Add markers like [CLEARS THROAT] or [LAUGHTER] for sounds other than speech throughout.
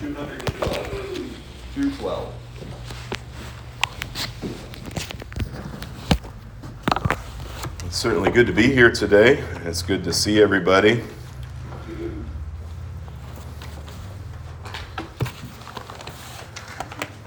212. 212. It's certainly good to be here today. It's good to see everybody.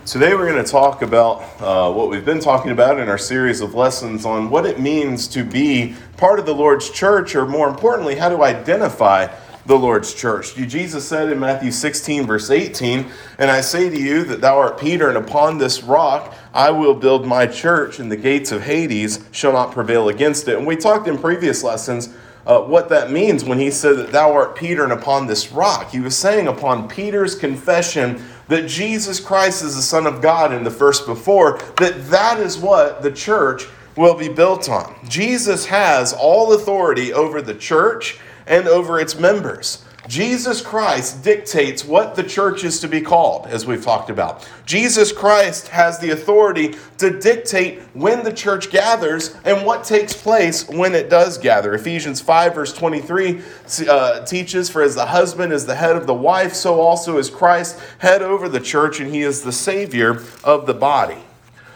Today, we're going to talk about uh, what we've been talking about in our series of lessons on what it means to be part of the Lord's church, or more importantly, how to identify the Lord's church. Jesus said in Matthew 16, verse 18, And I say to you that thou art Peter, and upon this rock I will build my church, and the gates of Hades shall not prevail against it. And we talked in previous lessons uh, what that means when he said that thou art Peter, and upon this rock. He was saying upon Peter's confession that Jesus Christ is the Son of God in the first before, that that is what the church will be built on. Jesus has all authority over the church and over its members. Jesus Christ dictates what the church is to be called, as we've talked about. Jesus Christ has the authority to dictate when the church gathers and what takes place when it does gather. Ephesians 5, verse 23 uh, teaches For as the husband is the head of the wife, so also is Christ head over the church, and he is the Savior of the body.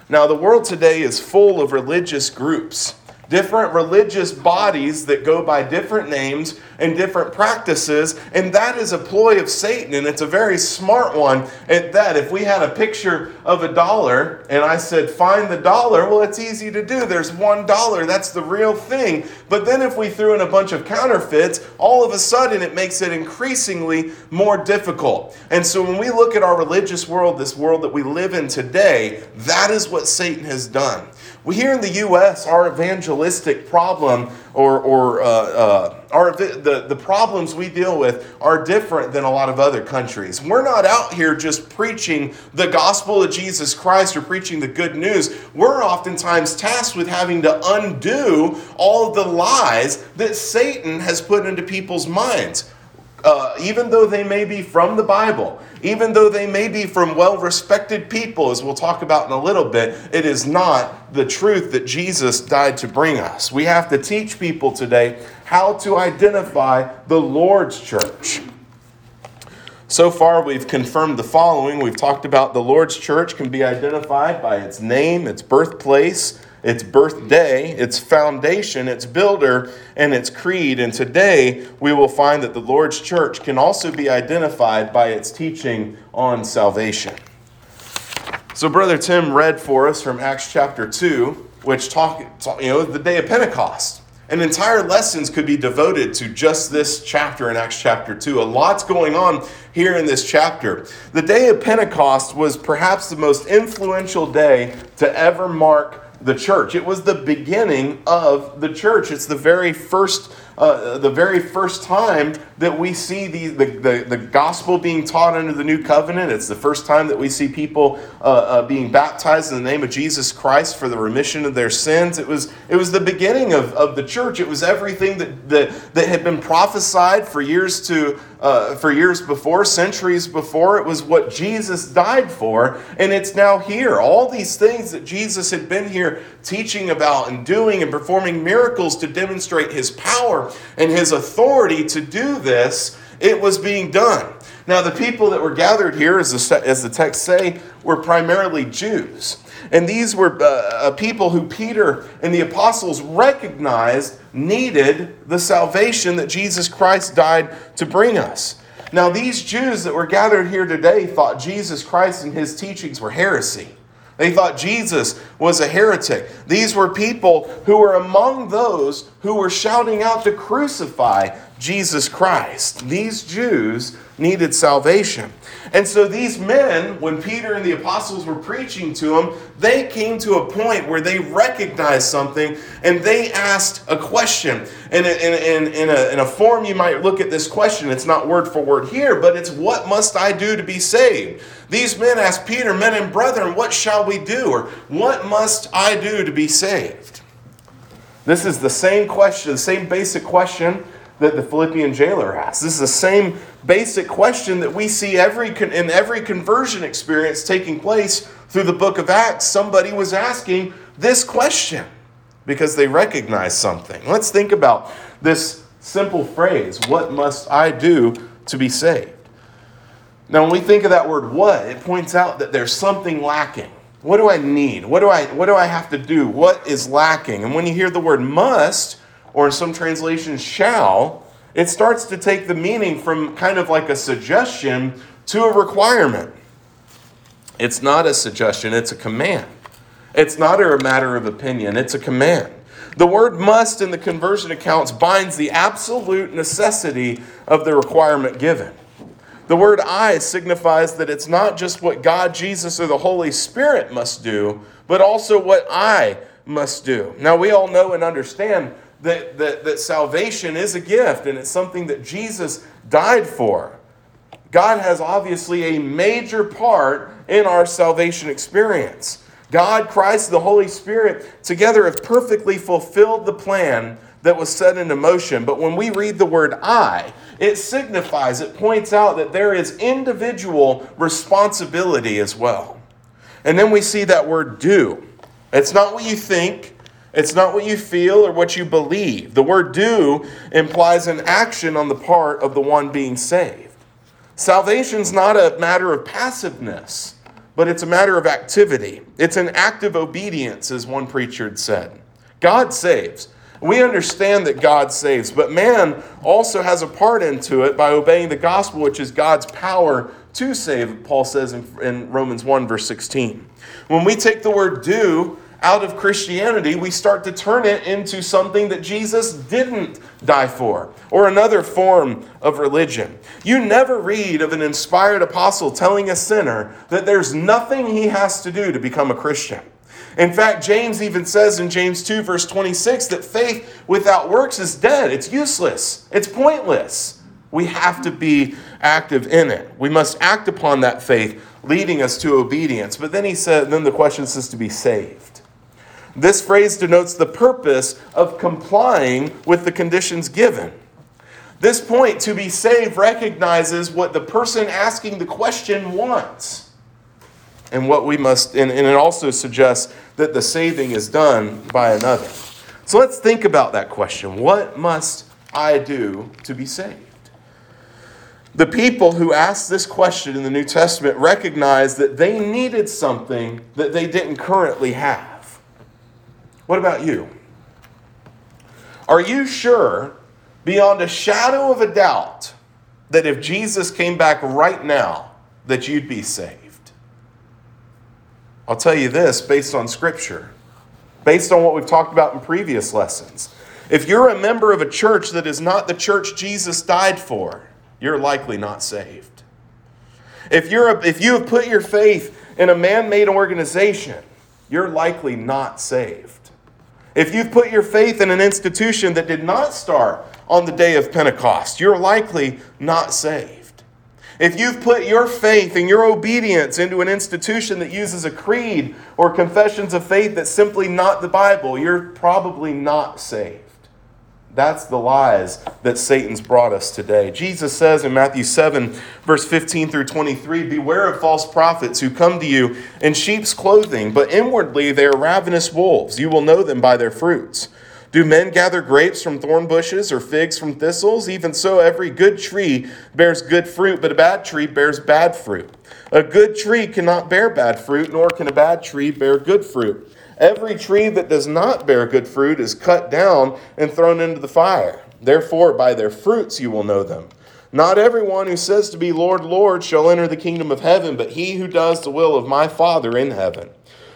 Now, the world today is full of religious groups different religious bodies that go by different names and different practices, and that is a ploy of Satan, and it's a very smart one at that. If we had a picture of a dollar and I said, find the dollar, well, it's easy to do. There's one dollar, that's the real thing. But then if we threw in a bunch of counterfeits, all of a sudden it makes it increasingly more difficult. And so when we look at our religious world, this world that we live in today, that is what Satan has done. We here in the U.S., our evangelistic problem or, or uh, uh, our, the, the problems we deal with are different than a lot of other countries. We're not out here just preaching the gospel of Jesus Christ or preaching the good news. We're oftentimes tasked with having to undo all the lies that Satan has put into people's minds. Uh, even though they may be from the Bible, even though they may be from well respected people, as we'll talk about in a little bit, it is not the truth that Jesus died to bring us. We have to teach people today how to identify the Lord's church. So far, we've confirmed the following. We've talked about the Lord's church can be identified by its name, its birthplace, its birthday, its foundation, its builder, and its creed. And today we will find that the Lord's church can also be identified by its teaching on salvation. So, Brother Tim read for us from Acts chapter 2, which talk, you know, the day of Pentecost. And entire lessons could be devoted to just this chapter in Acts chapter 2. A lot's going on here in this chapter. The day of Pentecost was perhaps the most influential day to ever mark the church. It was the beginning of the church. It's the very first uh, the very first time that we see the, the, the, the, gospel being taught under the new covenant. It's the first time that we see people uh, uh, being baptized in the name of Jesus Christ for the remission of their sins. It was, it was the beginning of, of the church. It was everything that, that, that had been prophesied for years to uh, for years before, centuries before. It was what Jesus died for, and it's now here. All these things that Jesus had been here teaching about and doing and performing miracles to demonstrate his power and his authority to do this, it was being done. Now, the people that were gathered here, as the, as the text say, were primarily Jews. And these were uh, people who Peter and the apostles recognized needed the salvation that Jesus Christ died to bring us. Now, these Jews that were gathered here today thought Jesus Christ and his teachings were heresy. They thought Jesus was a heretic. These were people who were among those who were shouting out to crucify Jesus Christ. These Jews needed salvation. And so these men, when Peter and the apostles were preaching to them, they came to a point where they recognized something and they asked a question. And in, in, in, a, in a form, you might look at this question. It's not word for word here, but it's what must I do to be saved? These men asked Peter, Men and brethren, what shall we do? Or what must I do to be saved? This is the same question, the same basic question that the Philippian jailer asked. This is the same basic question that we see every in every conversion experience taking place through the book of Acts. Somebody was asking this question because they recognized something. Let's think about this simple phrase What must I do to be saved? Now, when we think of that word what, it points out that there's something lacking. What do I need? What do I, what do I have to do? What is lacking? And when you hear the word must, or in some translations shall, it starts to take the meaning from kind of like a suggestion to a requirement. It's not a suggestion, it's a command. It's not a matter of opinion, it's a command. The word must in the conversion accounts binds the absolute necessity of the requirement given. The word I signifies that it's not just what God, Jesus, or the Holy Spirit must do, but also what I must do. Now, we all know and understand that, that, that salvation is a gift and it's something that Jesus died for. God has obviously a major part in our salvation experience. God, Christ, the Holy Spirit together have perfectly fulfilled the plan that was set into motion. But when we read the word I, it signifies, it points out that there is individual responsibility as well. And then we see that word do. It's not what you think, it's not what you feel or what you believe. The word do implies an action on the part of the one being saved. Salvation's not a matter of passiveness, but it's a matter of activity. It's an active obedience, as one preacher had said. God saves. We understand that God saves, but man also has a part into it by obeying the gospel, which is God's power to save, Paul says in, in Romans 1, verse 16. When we take the word do out of Christianity, we start to turn it into something that Jesus didn't die for, or another form of religion. You never read of an inspired apostle telling a sinner that there's nothing he has to do to become a Christian. In fact, James even says in James 2, verse 26, that faith without works is dead. It's useless, it's pointless. We have to be active in it. We must act upon that faith, leading us to obedience. But then he said, then the question is to be saved. This phrase denotes the purpose of complying with the conditions given. This point, to be saved, recognizes what the person asking the question wants and what we must, and, and it also suggests that the saving is done by another. So let's think about that question. What must I do to be saved? The people who asked this question in the New Testament recognized that they needed something that they didn't currently have. What about you? Are you sure, beyond a shadow of a doubt, that if Jesus came back right now, that you'd be saved? I'll tell you this based on Scripture, based on what we've talked about in previous lessons. If you're a member of a church that is not the church Jesus died for, you're likely not saved. If, you're a, if you have put your faith in a man made organization, you're likely not saved. If you've put your faith in an institution that did not start on the day of Pentecost, you're likely not saved. If you've put your faith and your obedience into an institution that uses a creed or confessions of faith that's simply not the Bible, you're probably not saved. That's the lies that Satan's brought us today. Jesus says in Matthew 7, verse 15 through 23 Beware of false prophets who come to you in sheep's clothing, but inwardly they are ravenous wolves. You will know them by their fruits. Do men gather grapes from thorn bushes or figs from thistles? Even so, every good tree bears good fruit, but a bad tree bears bad fruit. A good tree cannot bear bad fruit, nor can a bad tree bear good fruit. Every tree that does not bear good fruit is cut down and thrown into the fire. Therefore, by their fruits you will know them. Not everyone who says to be Lord, Lord shall enter the kingdom of heaven, but he who does the will of my Father in heaven.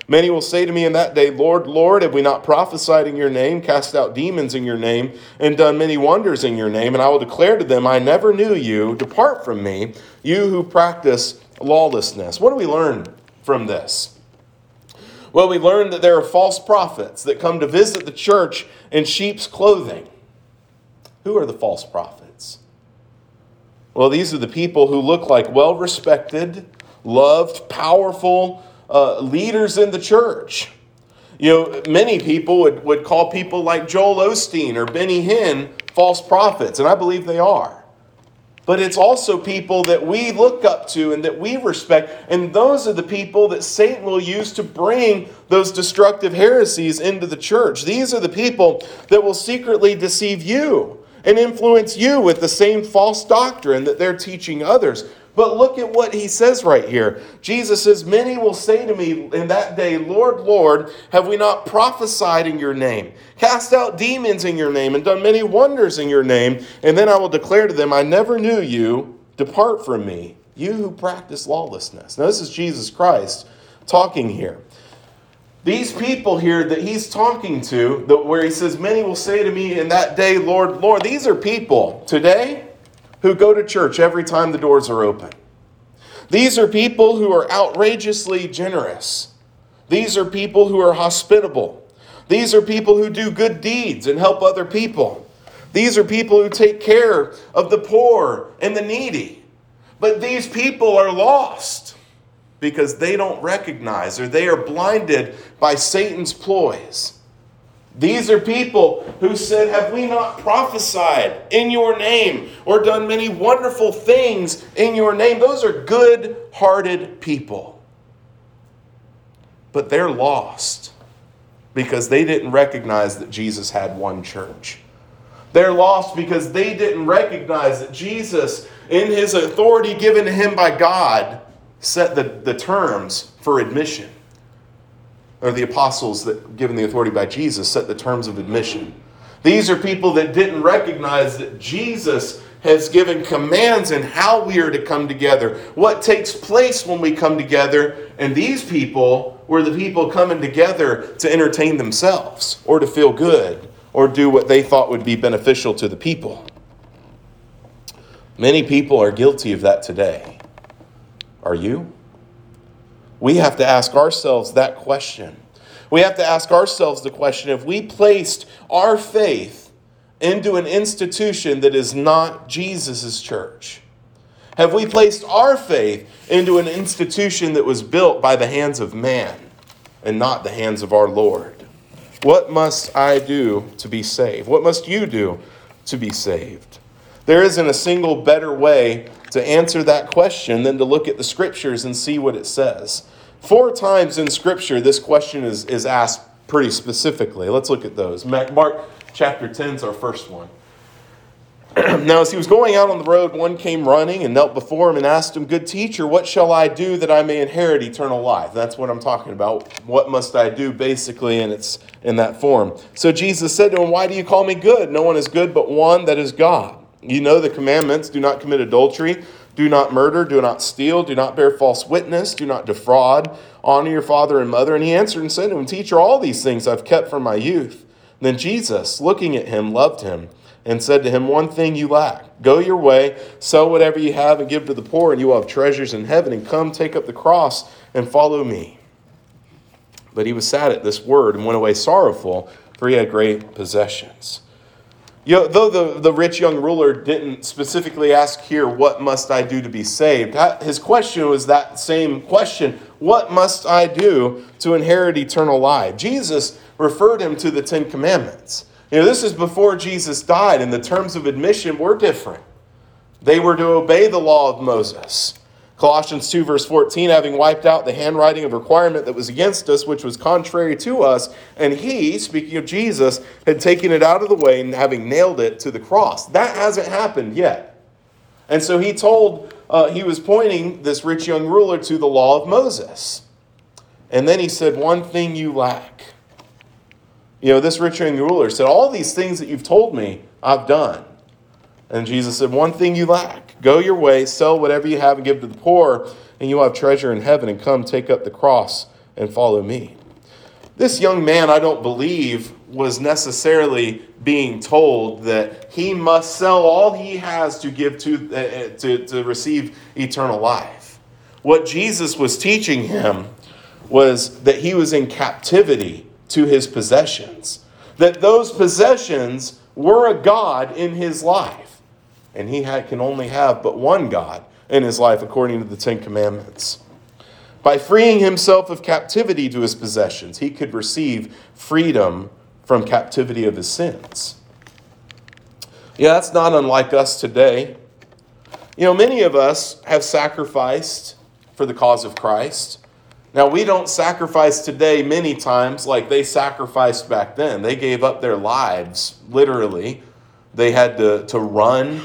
Many will say to me in that day, Lord, Lord, have we not prophesied in your name, cast out demons in your name, and done many wonders in your name? And I will declare to them, I never knew you. Depart from me, you who practice lawlessness. What do we learn from this? Well, we learn that there are false prophets that come to visit the church in sheep's clothing. Who are the false prophets? Well, these are the people who look like well respected, loved, powerful, uh, leaders in the church. You know, many people would, would call people like Joel Osteen or Benny Hinn false prophets, and I believe they are. But it's also people that we look up to and that we respect, and those are the people that Satan will use to bring those destructive heresies into the church. These are the people that will secretly deceive you and influence you with the same false doctrine that they're teaching others. But look at what he says right here. Jesus says, Many will say to me in that day, Lord, Lord, have we not prophesied in your name, cast out demons in your name, and done many wonders in your name? And then I will declare to them, I never knew you. Depart from me, you who practice lawlessness. Now, this is Jesus Christ talking here. These people here that he's talking to, where he says, Many will say to me in that day, Lord, Lord, these are people today who go to church every time the doors are open. These are people who are outrageously generous. These are people who are hospitable. These are people who do good deeds and help other people. These are people who take care of the poor and the needy. But these people are lost because they don't recognize or they are blinded by Satan's ploys. These are people who said, Have we not prophesied in your name or done many wonderful things in your name? Those are good hearted people. But they're lost because they didn't recognize that Jesus had one church. They're lost because they didn't recognize that Jesus, in his authority given to him by God, set the, the terms for admission or the apostles that given the authority by Jesus set the terms of admission. These are people that didn't recognize that Jesus has given commands in how we are to come together, what takes place when we come together, and these people were the people coming together to entertain themselves or to feel good or do what they thought would be beneficial to the people. Many people are guilty of that today. Are you? We have to ask ourselves that question. We have to ask ourselves the question if we placed our faith into an institution that is not Jesus' church, have we placed our faith into an institution that was built by the hands of man and not the hands of our Lord? What must I do to be saved? What must you do to be saved? There isn't a single better way to answer that question than to look at the scriptures and see what it says. Four times in Scripture, this question is, is asked pretty specifically. Let's look at those. Mark chapter 10 is our first one. [CLEARS THROAT] now, as he was going out on the road, one came running and knelt before him and asked him, Good teacher, what shall I do that I may inherit eternal life? That's what I'm talking about. What must I do, basically, and it's in that form. So Jesus said to him, Why do you call me good? No one is good but one, that is God. You know the commandments do not commit adultery do not murder, do not steal, do not bear false witness, do not defraud, honor your father and mother. And he answered and said to him, Teacher, all these things I've kept from my youth. Then Jesus, looking at him, loved him and said to him, One thing you lack. Go your way, sell whatever you have, and give to the poor, and you will have treasures in heaven. And come, take up the cross, and follow me. But he was sad at this word and went away sorrowful, for he had great possessions. You know, though the, the rich young ruler didn't specifically ask here, What must I do to be saved? His question was that same question What must I do to inherit eternal life? Jesus referred him to the Ten Commandments. You know, this is before Jesus died, and the terms of admission were different. They were to obey the law of Moses. Colossians 2, verse 14, having wiped out the handwriting of requirement that was against us, which was contrary to us, and he, speaking of Jesus, had taken it out of the way and having nailed it to the cross. That hasn't happened yet. And so he told, uh, he was pointing this rich young ruler to the law of Moses. And then he said, One thing you lack. You know, this rich young ruler said, All these things that you've told me, I've done. And Jesus said, One thing you lack. Go your way, sell whatever you have, and give to the poor, and you will have treasure in heaven. And come, take up the cross, and follow me. This young man, I don't believe, was necessarily being told that he must sell all he has to give to, uh, to, to receive eternal life. What Jesus was teaching him was that he was in captivity to his possessions, that those possessions were a God in his life and he had, can only have but one God in his life according to the Ten Commandments. By freeing himself of captivity to his possessions, he could receive freedom from captivity of his sins. Yeah, that's not unlike us today. You know, many of us have sacrificed for the cause of Christ. Now, we don't sacrifice today many times like they sacrificed back then. They gave up their lives, literally. They had to, to run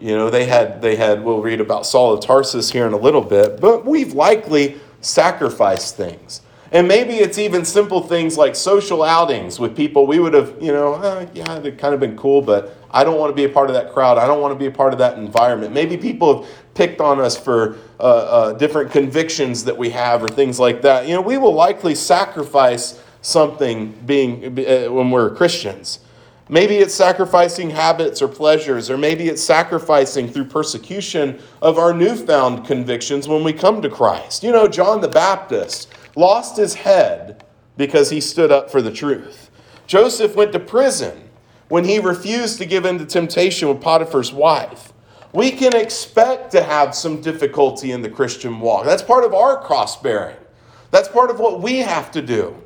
You know, they had, they had, we'll read about Saul of Tarsus here in a little bit, but we've likely sacrificed things. And maybe it's even simple things like social outings with people we would have, you know, eh, yeah, it'd kind of been cool, but I don't want to be a part of that crowd. I don't want to be a part of that environment. Maybe people have picked on us for uh, uh, different convictions that we have or things like that. You know, we will likely sacrifice something being uh, when we're Christians. Maybe it's sacrificing habits or pleasures, or maybe it's sacrificing through persecution of our newfound convictions when we come to Christ. You know, John the Baptist lost his head because he stood up for the truth. Joseph went to prison when he refused to give in to temptation with Potiphar's wife. We can expect to have some difficulty in the Christian walk. That's part of our cross bearing. That's part of what we have to do.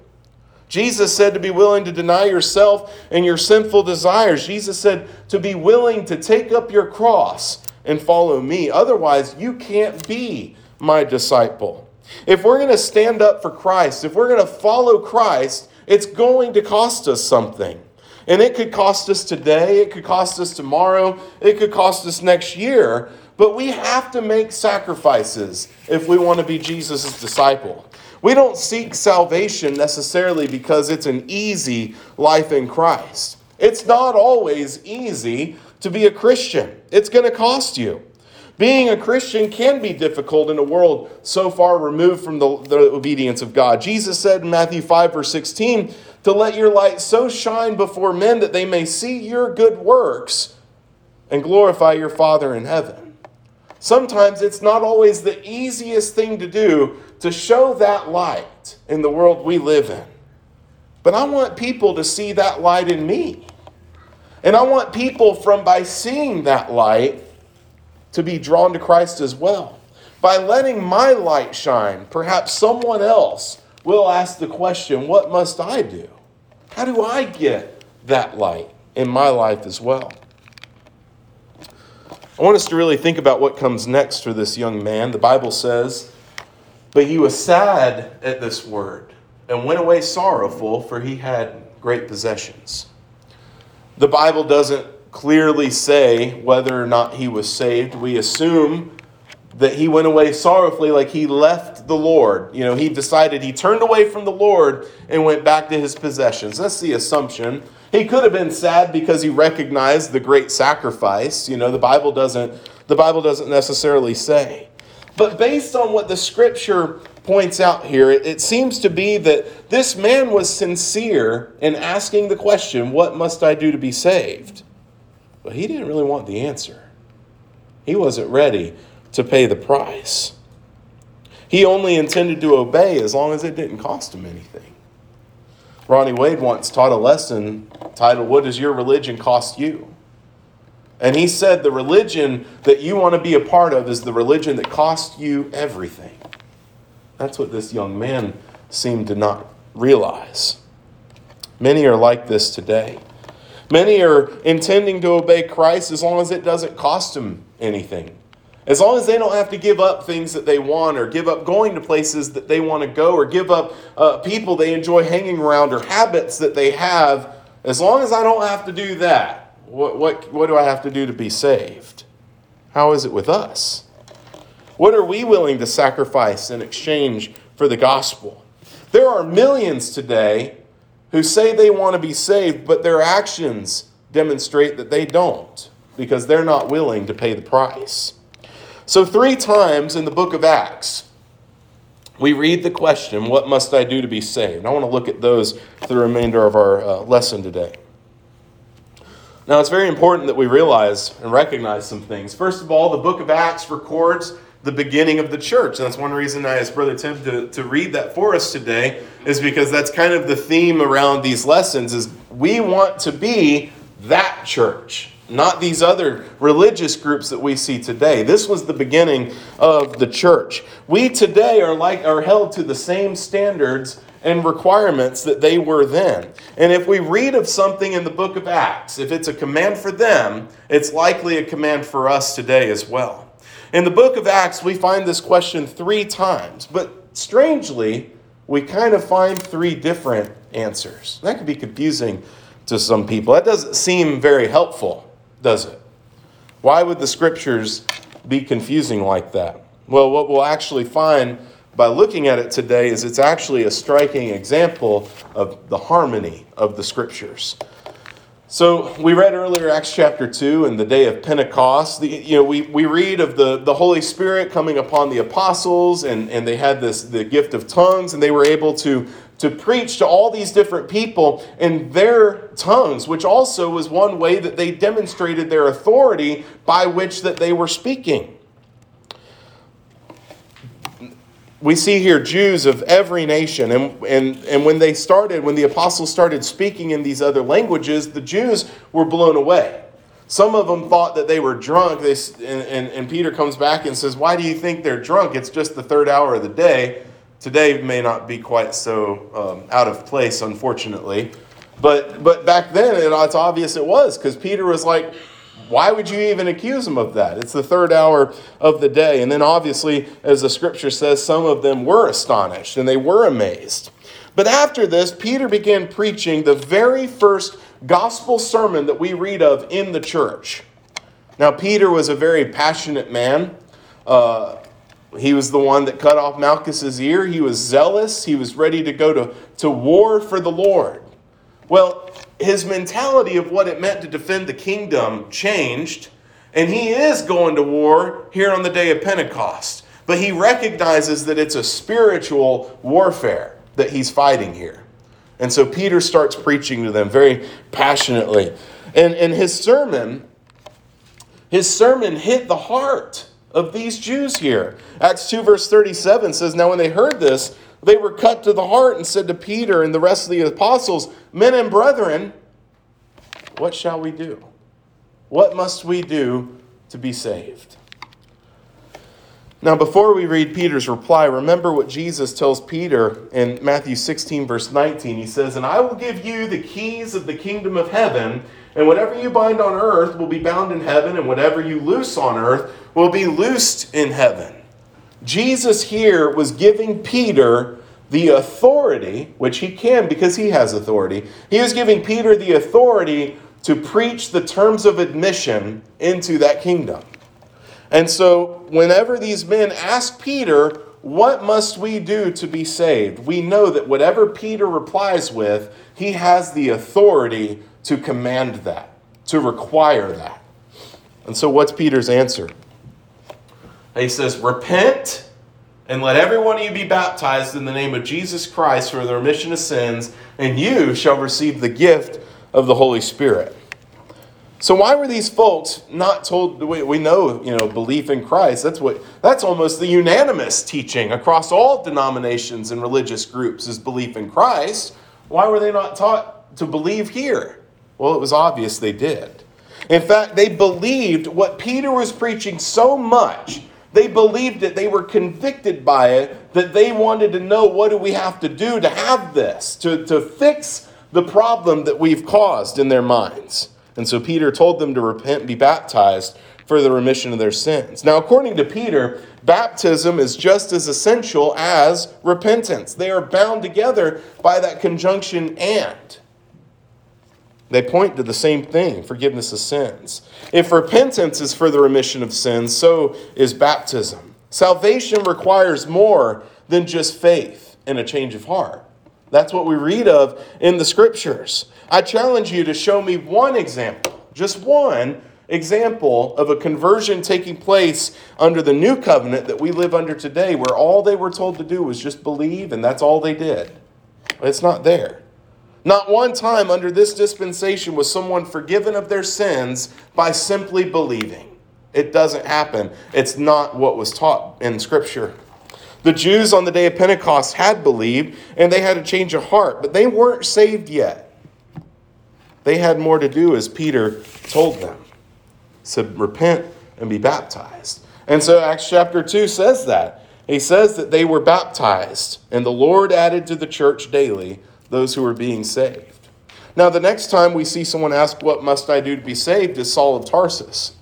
Jesus said to be willing to deny yourself and your sinful desires. Jesus said to be willing to take up your cross and follow me. Otherwise, you can't be my disciple. If we're going to stand up for Christ, if we're going to follow Christ, it's going to cost us something. And it could cost us today, it could cost us tomorrow, it could cost us next year. But we have to make sacrifices if we want to be Jesus' disciple. We don't seek salvation necessarily because it's an easy life in Christ. It's not always easy to be a Christian, it's going to cost you. Being a Christian can be difficult in a world so far removed from the, the, obedience of God. Jesus said in Matthew 5, verse 16, to let your light so shine before men that they may see your good works and glorify your Father in heaven. Sometimes it's not always the easiest thing to do to show that light in the world we live in. But I want people to see that light in me. And I want people from by seeing that light to be drawn to Christ as well. By letting my light shine, perhaps someone else will ask the question, What must I do? How do I get that light in my life as well? I want us to really think about what comes next for this young man. The Bible says, But he was sad at this word and went away sorrowful, for he had great possessions. The Bible doesn't clearly say whether or not he was saved. We assume that he went away sorrowfully, like he left the Lord. You know, he decided he turned away from the Lord and went back to his possessions. That's the assumption. He could have been sad because he recognized the great sacrifice. You know, the Bible doesn't the Bible doesn't necessarily say. But based on what the scripture points out here, it, it seems to be that this man was sincere in asking the question, What must I do to be saved? But he didn't really want the answer. He wasn't ready to pay the price. He only intended to obey as long as it didn't cost him anything. Ronnie Wade once taught a lesson titled, What Does Your Religion Cost You? And he said, The religion that you want to be a part of is the religion that costs you everything. That's what this young man seemed to not realize. Many are like this today. Many are intending to obey Christ as long as it doesn't cost them anything. As long as they don't have to give up things that they want, or give up going to places that they want to go, or give up uh, people they enjoy hanging around, or habits that they have, as long as I don't have to do that, what, what, what do I have to do to be saved? How is it with us? What are we willing to sacrifice in exchange for the gospel? There are millions today who say they want to be saved, but their actions demonstrate that they don't because they're not willing to pay the price. So, three times in the book of Acts, we read the question, What must I do to be saved? I want to look at those for the remainder of our uh, lesson today. Now, it's very important that we realize and recognize some things. First of all, the book of Acts records the beginning of the church. And that's one reason I asked Brother Tim to, to read that for us today, is because that's kind of the theme around these lessons is we want to be that church, not these other religious groups that we see today. This was the beginning of the church. We today are like are held to the same standards and requirements that they were then. And if we read of something in the book of Acts, if it's a command for them, it's likely a command for us today as well. In the book of Acts, we find this question three times, but strangely, we kind of find three different answers. That could be confusing to some people. That doesn't seem very helpful, does it? Why would the scriptures be confusing like that? Well, what we'll actually find by looking at it today is it's actually a striking example of the harmony of the scriptures. So we read earlier Acts chapter 2 and the day of Pentecost. The, you know, we, we read of the, the Holy Spirit coming upon the apostles and, and they had this the gift of tongues and they were able to, to preach to all these different people in their tongues, which also was one way that they demonstrated their authority by which that they were speaking we see here Jews of every nation. And, and, and when they started, when the apostles started speaking in these other languages, the Jews were blown away. Some of them thought that they were drunk. They, and, and, and Peter comes back and says, Why do you think they're drunk? It's just the third hour of the day. Today may not be quite so um, out of place, unfortunately. But, but back then, it, it's obvious it was because Peter was like, why would you even accuse them of that? It's the third hour of the day. And then, obviously, as the scripture says, some of them were astonished and they were amazed. But after this, Peter began preaching the very first gospel sermon that we read of in the church. Now, Peter was a very passionate man. Uh, he was the one that cut off Malchus's ear. He was zealous. He was ready to go to, to war for the Lord. Well, his mentality of what it meant to defend the kingdom changed, and he is going to war here on the day of Pentecost. But he recognizes that it's a spiritual warfare that he's fighting here. And so Peter starts preaching to them very passionately. And, and his sermon, his sermon hit the heart of these Jews here. Acts 2, verse 37 says, Now when they heard this, they were cut to the heart and said to Peter and the rest of the apostles, Men and brethren, what shall we do? What must we do to be saved? Now, before we read Peter's reply, remember what Jesus tells Peter in Matthew 16, verse 19. He says, And I will give you the keys of the kingdom of heaven, and whatever you bind on earth will be bound in heaven, and whatever you loose on earth will be loosed in heaven. Jesus here was giving Peter the authority, which he can because he has authority. He was giving Peter the authority to preach the terms of admission into that kingdom. And so, whenever these men ask Peter, What must we do to be saved? we know that whatever Peter replies with, he has the authority to command that, to require that. And so, what's Peter's answer? He says, Repent and let every one of you be baptized in the name of Jesus Christ for the remission of sins, and you shall receive the gift of the Holy Spirit. So why were these folks not told we, we know, you know, belief in Christ. That's what that's almost the unanimous teaching across all denominations and religious groups is belief in Christ. Why were they not taught to believe here? Well, it was obvious they did. In fact, they believed what Peter was preaching so much they believed it. They were convicted by it that they wanted to know what do we have to do to have this, to, to fix the problem that we've caused in their minds. And so Peter told them to repent and be baptized for the remission of their sins. Now, according to Peter, baptism is just as essential as repentance. They are bound together by that conjunction and. They point to the same thing forgiveness of sins. If repentance is for the remission of sins, so is baptism. Salvation requires more than just faith and a change of heart. That's what we read of in the scriptures. I challenge you to show me one example, just one example of a conversion taking place under the new covenant that we live under today, where all they were told to do was just believe and that's all they did. It's not there. Not one time under this dispensation was someone forgiven of their sins by simply believing. It doesn't happen. It's not what was taught in Scripture. The Jews on the day of Pentecost had believed and they had a change of heart, but they weren't saved yet. They had more to do, as Peter told them. He said, Repent and be baptized. And so Acts chapter 2 says that. He says that they were baptized, and the Lord added to the church daily those who are being saved. Now, the next time we see someone ask, What must I do to be saved? is Saul of Tarsus.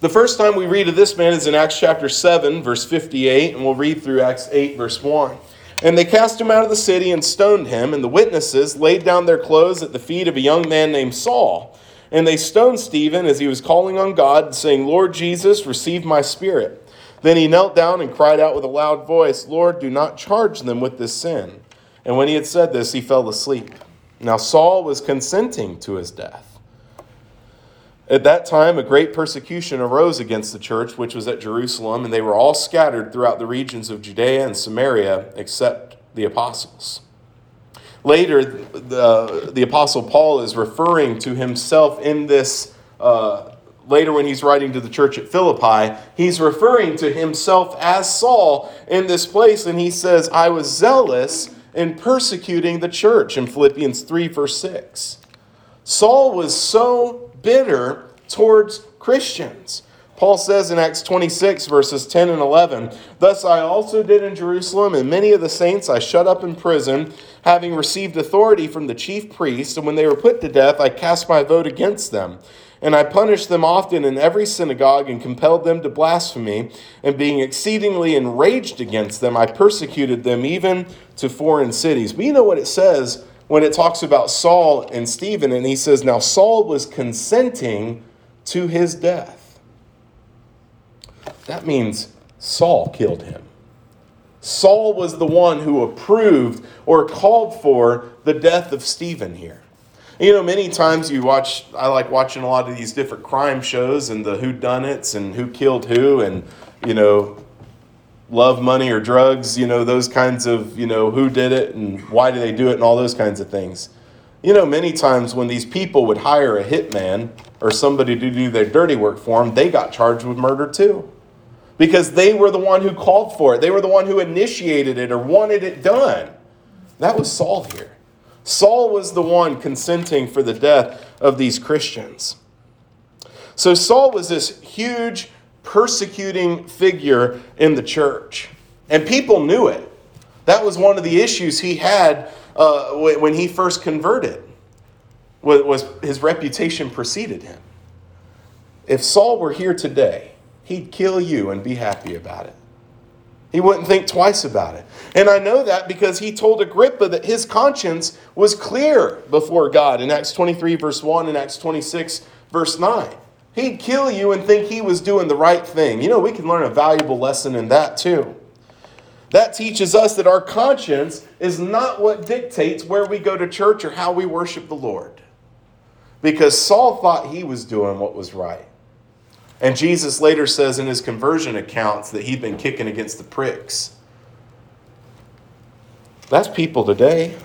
The first time we read of this man is in Acts chapter 7, verse 58, and we'll read through Acts 8, verse 1. And they cast him out of the city and stoned him, and the witnesses laid down their clothes at the feet of a young man named Saul. And they stoned Stephen as he was calling on God, saying, Lord Jesus, receive my spirit. Then he knelt down and cried out with a loud voice, Lord, do not charge them with this sin. And when he had said this, he fell asleep. Now Saul was consenting to his death. At that time, a great persecution arose against the church, which was at Jerusalem, and they were all scattered throughout the regions of Judea and Samaria, except the apostles. Later, the, the Apostle Paul is referring to himself in this, uh, later when he's writing to the church at Philippi, he's referring to himself as Saul in this place, and he says, I was zealous in persecuting the church in Philippians 3, verse 6. Saul was so bitter towards Christians. Paul says in Acts 26, verses 10 and 11, Thus I also did in Jerusalem, and many of the saints I shut up in prison, having received authority from the chief priests, and when they were put to death, I cast my vote against them. And I punished them often in every synagogue and compelled them to blasphemy. And being exceedingly enraged against them, I persecuted them even to foreign cities. But you know what it says when it talks about Saul and Stephen, and he says, Now Saul was consenting to his death. That means Saul killed him. Saul was the one who approved or called for the death of Stephen here. You know, many times you watch, I like watching a lot of these different crime shows and the who done it's and who killed who and, you know, love, money, or drugs, you know, those kinds of, you know, who did it and why do they do it and all those kinds of things. You know, many times when these people would hire a hitman or somebody to do their dirty work for them, they got charged with murder too because they were the one who called for it. They were the one who initiated it or wanted it done. That was Saul here. Saul was the one consenting for the death of these Christians. So Saul was this huge persecuting figure in the church, and people knew it. That was one of the issues he had uh, when he first converted. Was his reputation preceded him. If Saul were here today, he'd kill you and be happy about it. He wouldn't think twice about it. And I know that because he told Agrippa that his conscience was clear before God in Acts 23, verse 1, and Acts 26, verse 9. He'd kill you and think he was doing the right thing. You know, we can learn a valuable lesson in that too. That teaches us that our conscience is not what dictates where we go to church or how we worship the Lord. Because Saul thought he was doing what was right. And Jesus later says in his conversion accounts that he'd been kicking against the pricks. That's people today.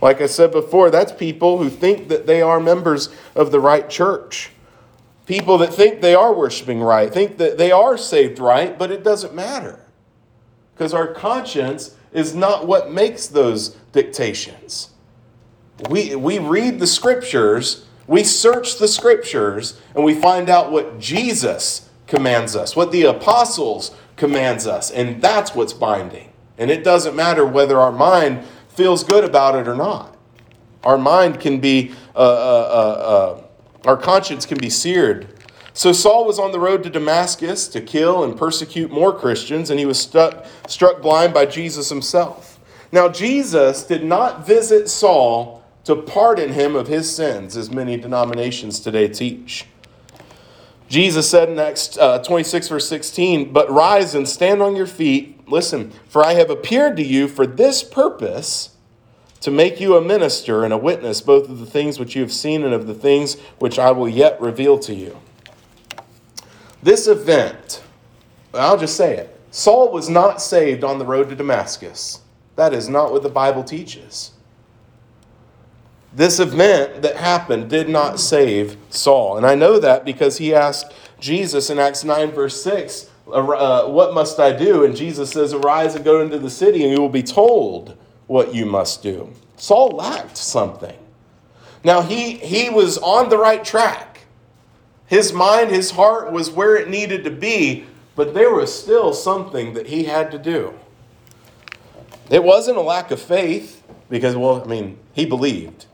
Like I said before, that's people who think that they are members of the right church. People that think they are worshiping right, think that they are saved right, but it doesn't matter. Because our conscience is not what makes those dictations. We, we read the scriptures we search the scriptures and we find out what Jesus commands us, what the apostles commands us, and that's what's binding. And it doesn't matter whether our mind feels good about it or not. Our mind can be, uh, uh, uh, our conscience can be seared. So Saul was on the road to Damascus to kill and persecute more Christians, and he was stuck, struck blind by Jesus himself. Now, Jesus did not visit Saul to pardon him of his sins, as many denominations today teach. Jesus said in Acts uh, 26, verse 16, But rise and stand on your feet. Listen, for I have appeared to you for this purpose, to make you a minister and a witness both of the things which you have seen and of the things which I will yet reveal to you. This event, I'll just say it Saul was not saved on the road to Damascus. That is not what the Bible teaches. This event that happened did not save Saul. And I know that because he asked Jesus in Acts 9, verse 6, uh, What must I do? And Jesus says, Arise and go into the city, and you will be told what you must do. Saul lacked something. Now, he, he was on the right track. His mind, his heart was where it needed to be, but there was still something that he had to do. It wasn't a lack of faith, because, well, I mean, he believed.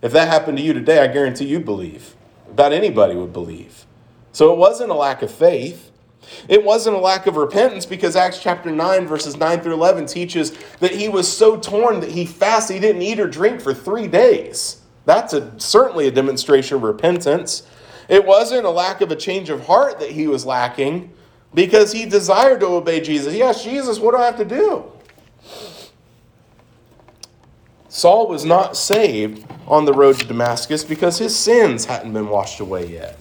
If that happened to you today, I guarantee you believe. About anybody would believe. So it wasn't a lack of faith. It wasn't a lack of repentance because Acts chapter 9, verses 9 through 11 teaches that he was so torn that he fasted. He didn't eat or drink for three days. That's a, certainly a demonstration of repentance. It wasn't a lack of a change of heart that he was lacking because he desired to obey Jesus. Yes, Jesus, what do I have to do? Saul was not saved on the road to Damascus because his sins hadn't been washed away yet.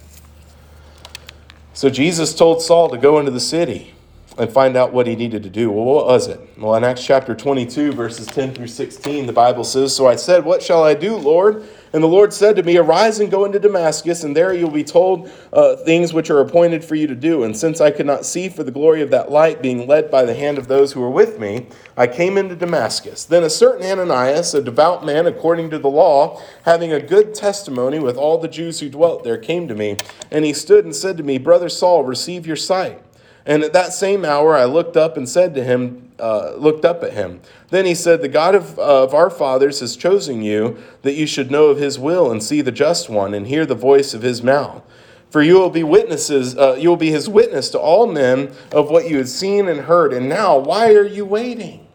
So Jesus told Saul to go into the city and find out what he needed to do. Well, what was it? Well, in Acts chapter 22, verses 10 through 16, the Bible says, So I said, What shall I do, Lord? And the Lord said to me, Arise and go into Damascus, and there you'll be told uh, things which are appointed for you to do. And since I could not see for the glory of that light, being led by the hand of those who were with me, I came into Damascus. Then a certain Ananias, a devout man according to the law, having a good testimony with all the Jews who dwelt there, came to me. And he stood and said to me, Brother Saul, receive your sight. And at that same hour I looked up and said to him, uh, looked up at him. Then he said, The God of, of our fathers has chosen you that you should know of his will and see the just one and hear the voice of his mouth. For you will be witnesses, uh, you will be his witness to all men of what you had seen and heard. And now, why are you waiting?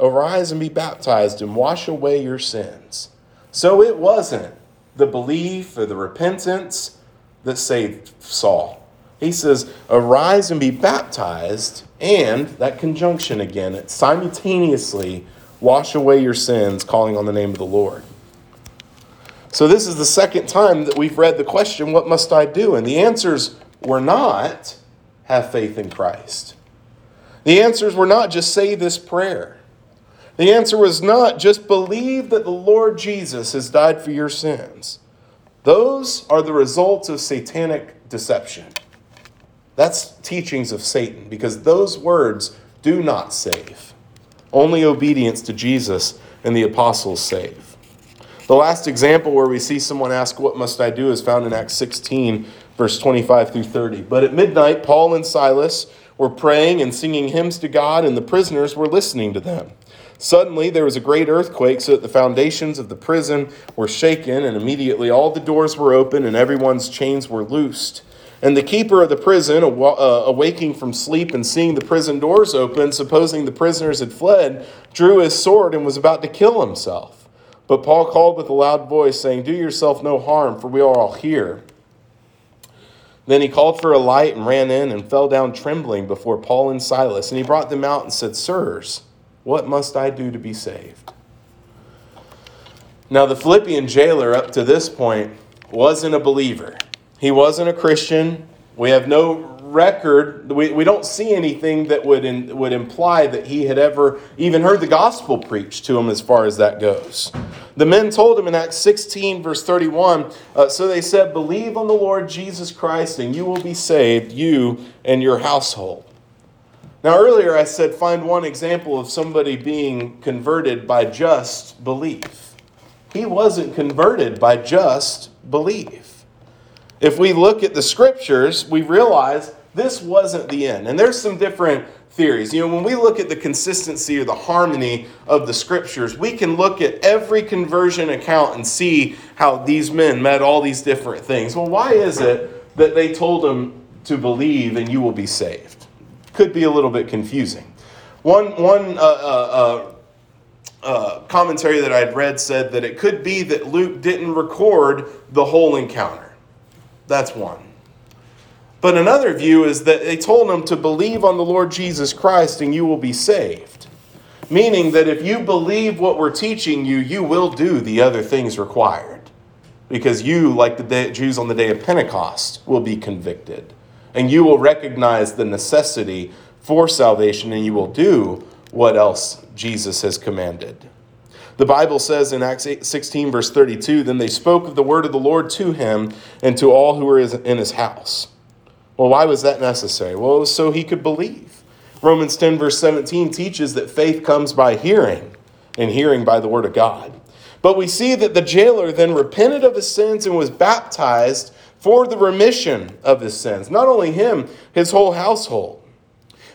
Arise and be baptized and wash away your sins. So it wasn't the belief or the repentance that saved Saul. He says, Arise and be baptized, and that conjunction again, simultaneously wash away your sins, calling on the name of the Lord. So, this is the second time that we've read the question, What must I do? And the answers were not, Have faith in Christ. The answers were not just say this prayer. The answer was not just believe that the Lord Jesus has died for your sins. Those are the results of satanic deception. That's teachings of Satan because those words do not save. Only obedience to Jesus and the apostles save. The last example where we see someone ask, What must I do? is found in Acts 16, verse 25 through 30. But at midnight, Paul and Silas were praying and singing hymns to God, and the prisoners were listening to them. Suddenly there was a great earthquake, so that the foundations of the prison were shaken, and immediately all the doors were open and everyone's chains were loosed. And the keeper of the prison, uh, awaking from sleep and seeing the prison doors open, supposing the prisoners had fled, drew his sword and was about to kill himself. But Paul called with a loud voice, saying, Do yourself no harm, for we are all here. Then he called for a light and ran in and fell down trembling before Paul and Silas. And he brought them out and said, Sirs, what must I do to be saved? Now, the Philippian jailer, up to this point, wasn't a believer. He wasn't a Christian. We have no record, we, we don't see anything that would, in, would imply that he had ever even heard the gospel preached to him as far as that goes. The men told him in Acts 16, verse 31, uh, so they said, Believe on the Lord Jesus Christ, and you will be saved, you and your household. Now, earlier I said, find one example of somebody being converted by just belief. He wasn't converted by just belief if we look at the scriptures, we realize this wasn't the end. And there's some different theories. You know, when we look at the consistency or the harmony of the scriptures, we can look at every conversion account and see how these men met all these different things. Well, why is it that they told them to believe and you will be saved? Could be a little bit confusing. One, one uh, uh, uh, uh commentary that I'd read said that it could be that Luke didn't record the whole encounter. That's one. But another view is that they told him to believe on the Lord Jesus Christ and you will be saved. Meaning that if you believe what we're teaching you, you will do the other things required. Because you, like the Jews on the day of Pentecost, will be convicted. And you will recognize the necessity for salvation and you will do what else Jesus has commanded. The Bible says in Acts 16, verse 32, then they spoke of the word of the Lord to him and to all who were in his house. Well, why was that necessary? Well, so he could believe. Romans 10, verse 17 teaches that faith comes by hearing, and hearing by the word of God. But we see that the jailer then repented of his sins and was baptized for the remission of his sins. Not only him, his whole household.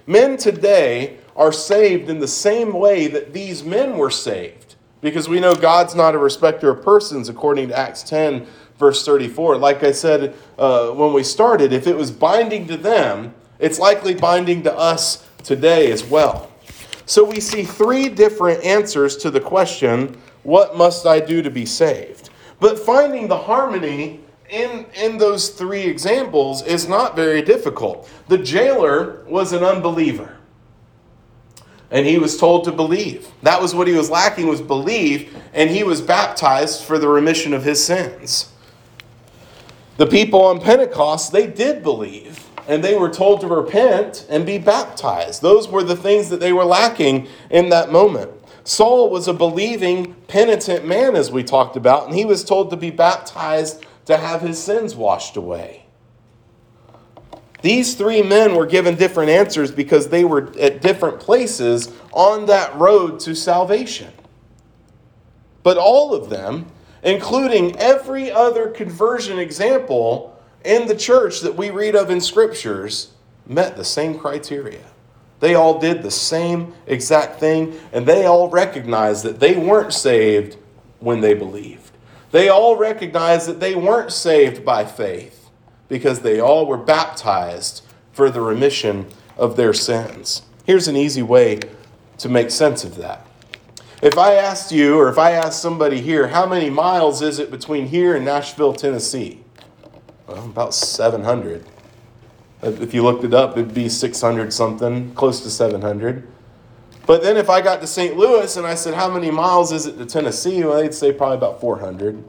Men today are saved in the same way that these men were saved because we know God's not a respecter of persons, according to Acts 10, verse 34. Like I said uh, when we started, if it was binding to them, it's likely binding to us today as well. So we see three different answers to the question, What must I do to be saved? But finding the harmony in, in those three examples is not very difficult. The jailer was an unbeliever. And he was told to believe. That was what he was lacking was belief, and he was baptized for the remission of his sins. The people on Pentecost, they did believe, and they were told to repent and be baptized. Those were the things that they were lacking in that moment. Saul was a believing, penitent man, as we talked about, and he was told to be baptized to have his sins washed away. These three men were given different answers because they were at different places on that road to salvation. But all of them, including every other conversion example in the church that we read of in scriptures, met the same criteria. They all did the same exact thing, and they all recognized that they weren't saved when they believed. They all recognized that they weren't saved by faith because they all were baptized for the remission of their sins. Here's an easy way to make sense of that. If I asked you, or if I asked somebody here, how many miles is it between here and Nashville, Tennessee? Well, about 700. If you looked it up, it'd be 600 something, close to 700. But then if I got to St. Louis and I said, How many miles is it to Tennessee? Well, they'd say probably about 400.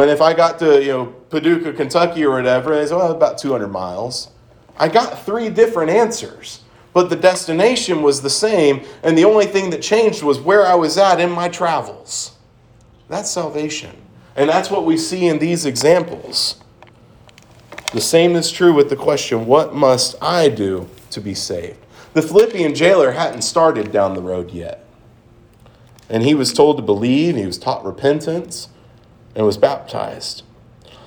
And if I got to, you know, Paducah, Kentucky or whatever, they said, Well, about 200 miles. I got three different answers, but the destination was the same, and the only thing that changed was where I was at in my travels. That's salvation. And that's what we see in these examples. The same is true with the question, What must I do to be saved? The Philippian jailer hadn't started down the road yet. And he was told to believe, he was taught repentance, and was baptized.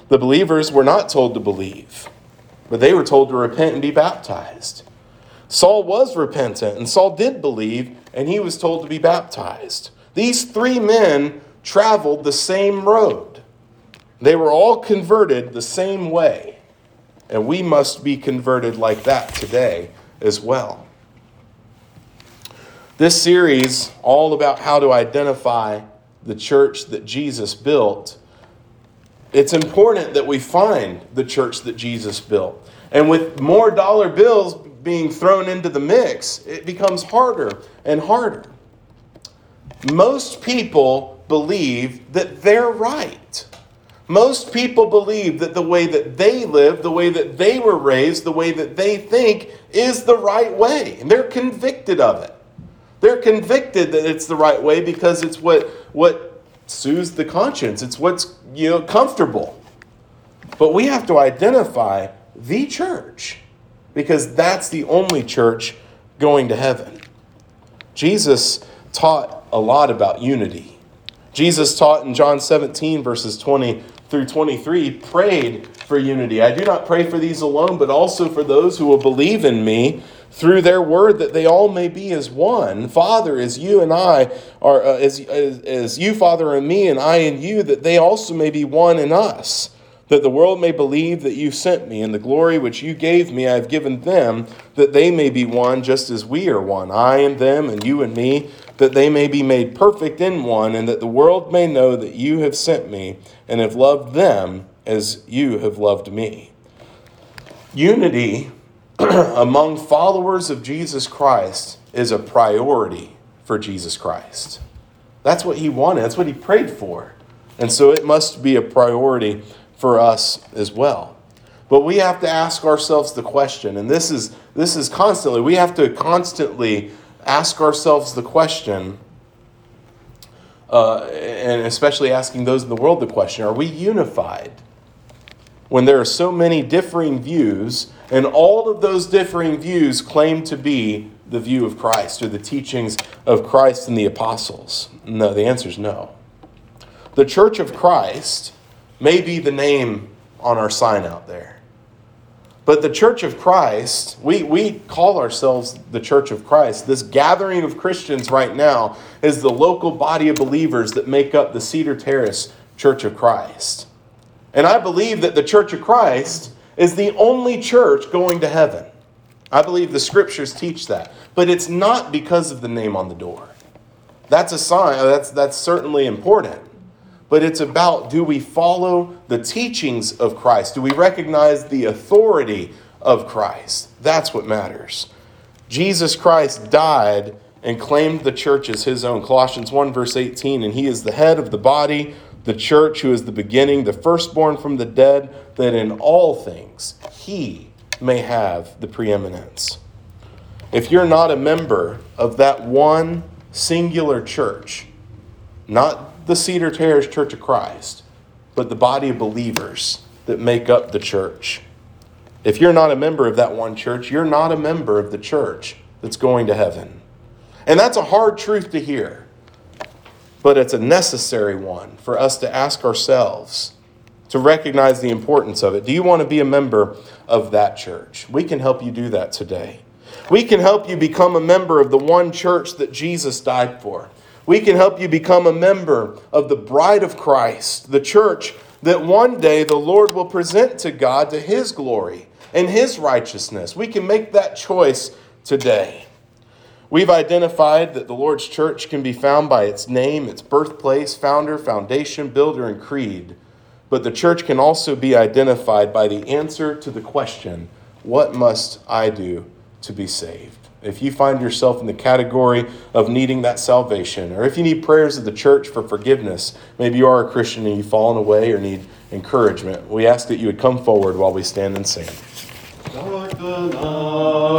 The believers were not told to believe, but they were told to repent and be baptized. Saul was repentant, and Saul did believe, and he was told to be baptized. These three men traveled the same road. They were all converted the same way, and we must be converted like that today as well. This series, all about how to identify the church that Jesus built, it's important that we find the church that Jesus built. And with more dollar bills being thrown into the mix, it becomes harder and harder. Most people believe that they're right. Most people believe that the way that they live, the way that they were raised, the way that they think is the right way. And they're convicted of it. They're convicted that it's the right way because it's what, what soothes the conscience. It's what's you know comfortable. But we have to identify the church because that's the only church going to heaven. Jesus taught a lot about unity. Jesus taught in John 17, verses 20 through 23, prayed for unity. I do not pray for these alone, but also for those who will believe in me through their word that they all may be as one. Father, as you and I are, uh, as, as, as you, Father, and me, and I and you, that they also may be one in us, that the world may believe that you sent me, and the glory which you gave me I have given them, that they may be one just as we are one, I and them, and you and me, that they may be made perfect in one, and that the world may know that you have sent me, and have loved them as you have loved me. Unity [CLEARS THROAT] among followers of Jesus Christ is a priority for Jesus Christ. That's what he wanted, that's what he prayed for. And so it must be a priority for us as well. But we have to ask ourselves the question, and this is this is constantly, we have to constantly ask ourselves the question, uh, and especially asking those in the world the question, are we unified? When there are so many differing views and all of those differing views claim to be the view of Christ or the teachings of Christ and the apostles? No, the answer is no. The Church of Christ may be the name on our sign out there. But the Church of Christ, we, we call ourselves the Church of Christ. This gathering of Christians right now is the local body of believers that make up the Cedar Terrace Church of Christ. And I believe that the Church of Christ is the only church going to heaven. I believe the scriptures teach that. But it's not because of the name on the door. That's a sign, that's, that's certainly important. but it's about do we follow the teachings of Christ? Do we recognize the authority of Christ? That's what matters. Jesus Christ died and claimed the church as his own. Colossians 1, verse 18, and he is the head of the body, the church, who is the beginning, the firstborn from the dead, that in all things he may have the preeminence. If you're not a member of that one singular church, not the Cedar Terrace Church of Christ, but the body of believers that make up the church. If you're not a member of that one church, you're not a member of the church that's going to heaven. And that's a hard truth to hear, but it's a necessary one for us to ask ourselves to recognize the importance of it. Do you want to be a member of that church? We can help you do that today. We can help you become a member of the one church that Jesus died for. We can help you become a member of the bride of Christ, the church that one day the Lord will present to God to his glory and his righteousness. We can make that choice today. We've identified that the Lord's church can be found by its name, its birthplace, founder, foundation, builder, and creed. But the church can also be identified by the answer to the question what must I do to be saved? If you find yourself in the category of needing that salvation, or if you need prayers of the church for forgiveness, maybe you are a Christian and you've fallen away or need encouragement, we ask that you would come forward while we stand and sing.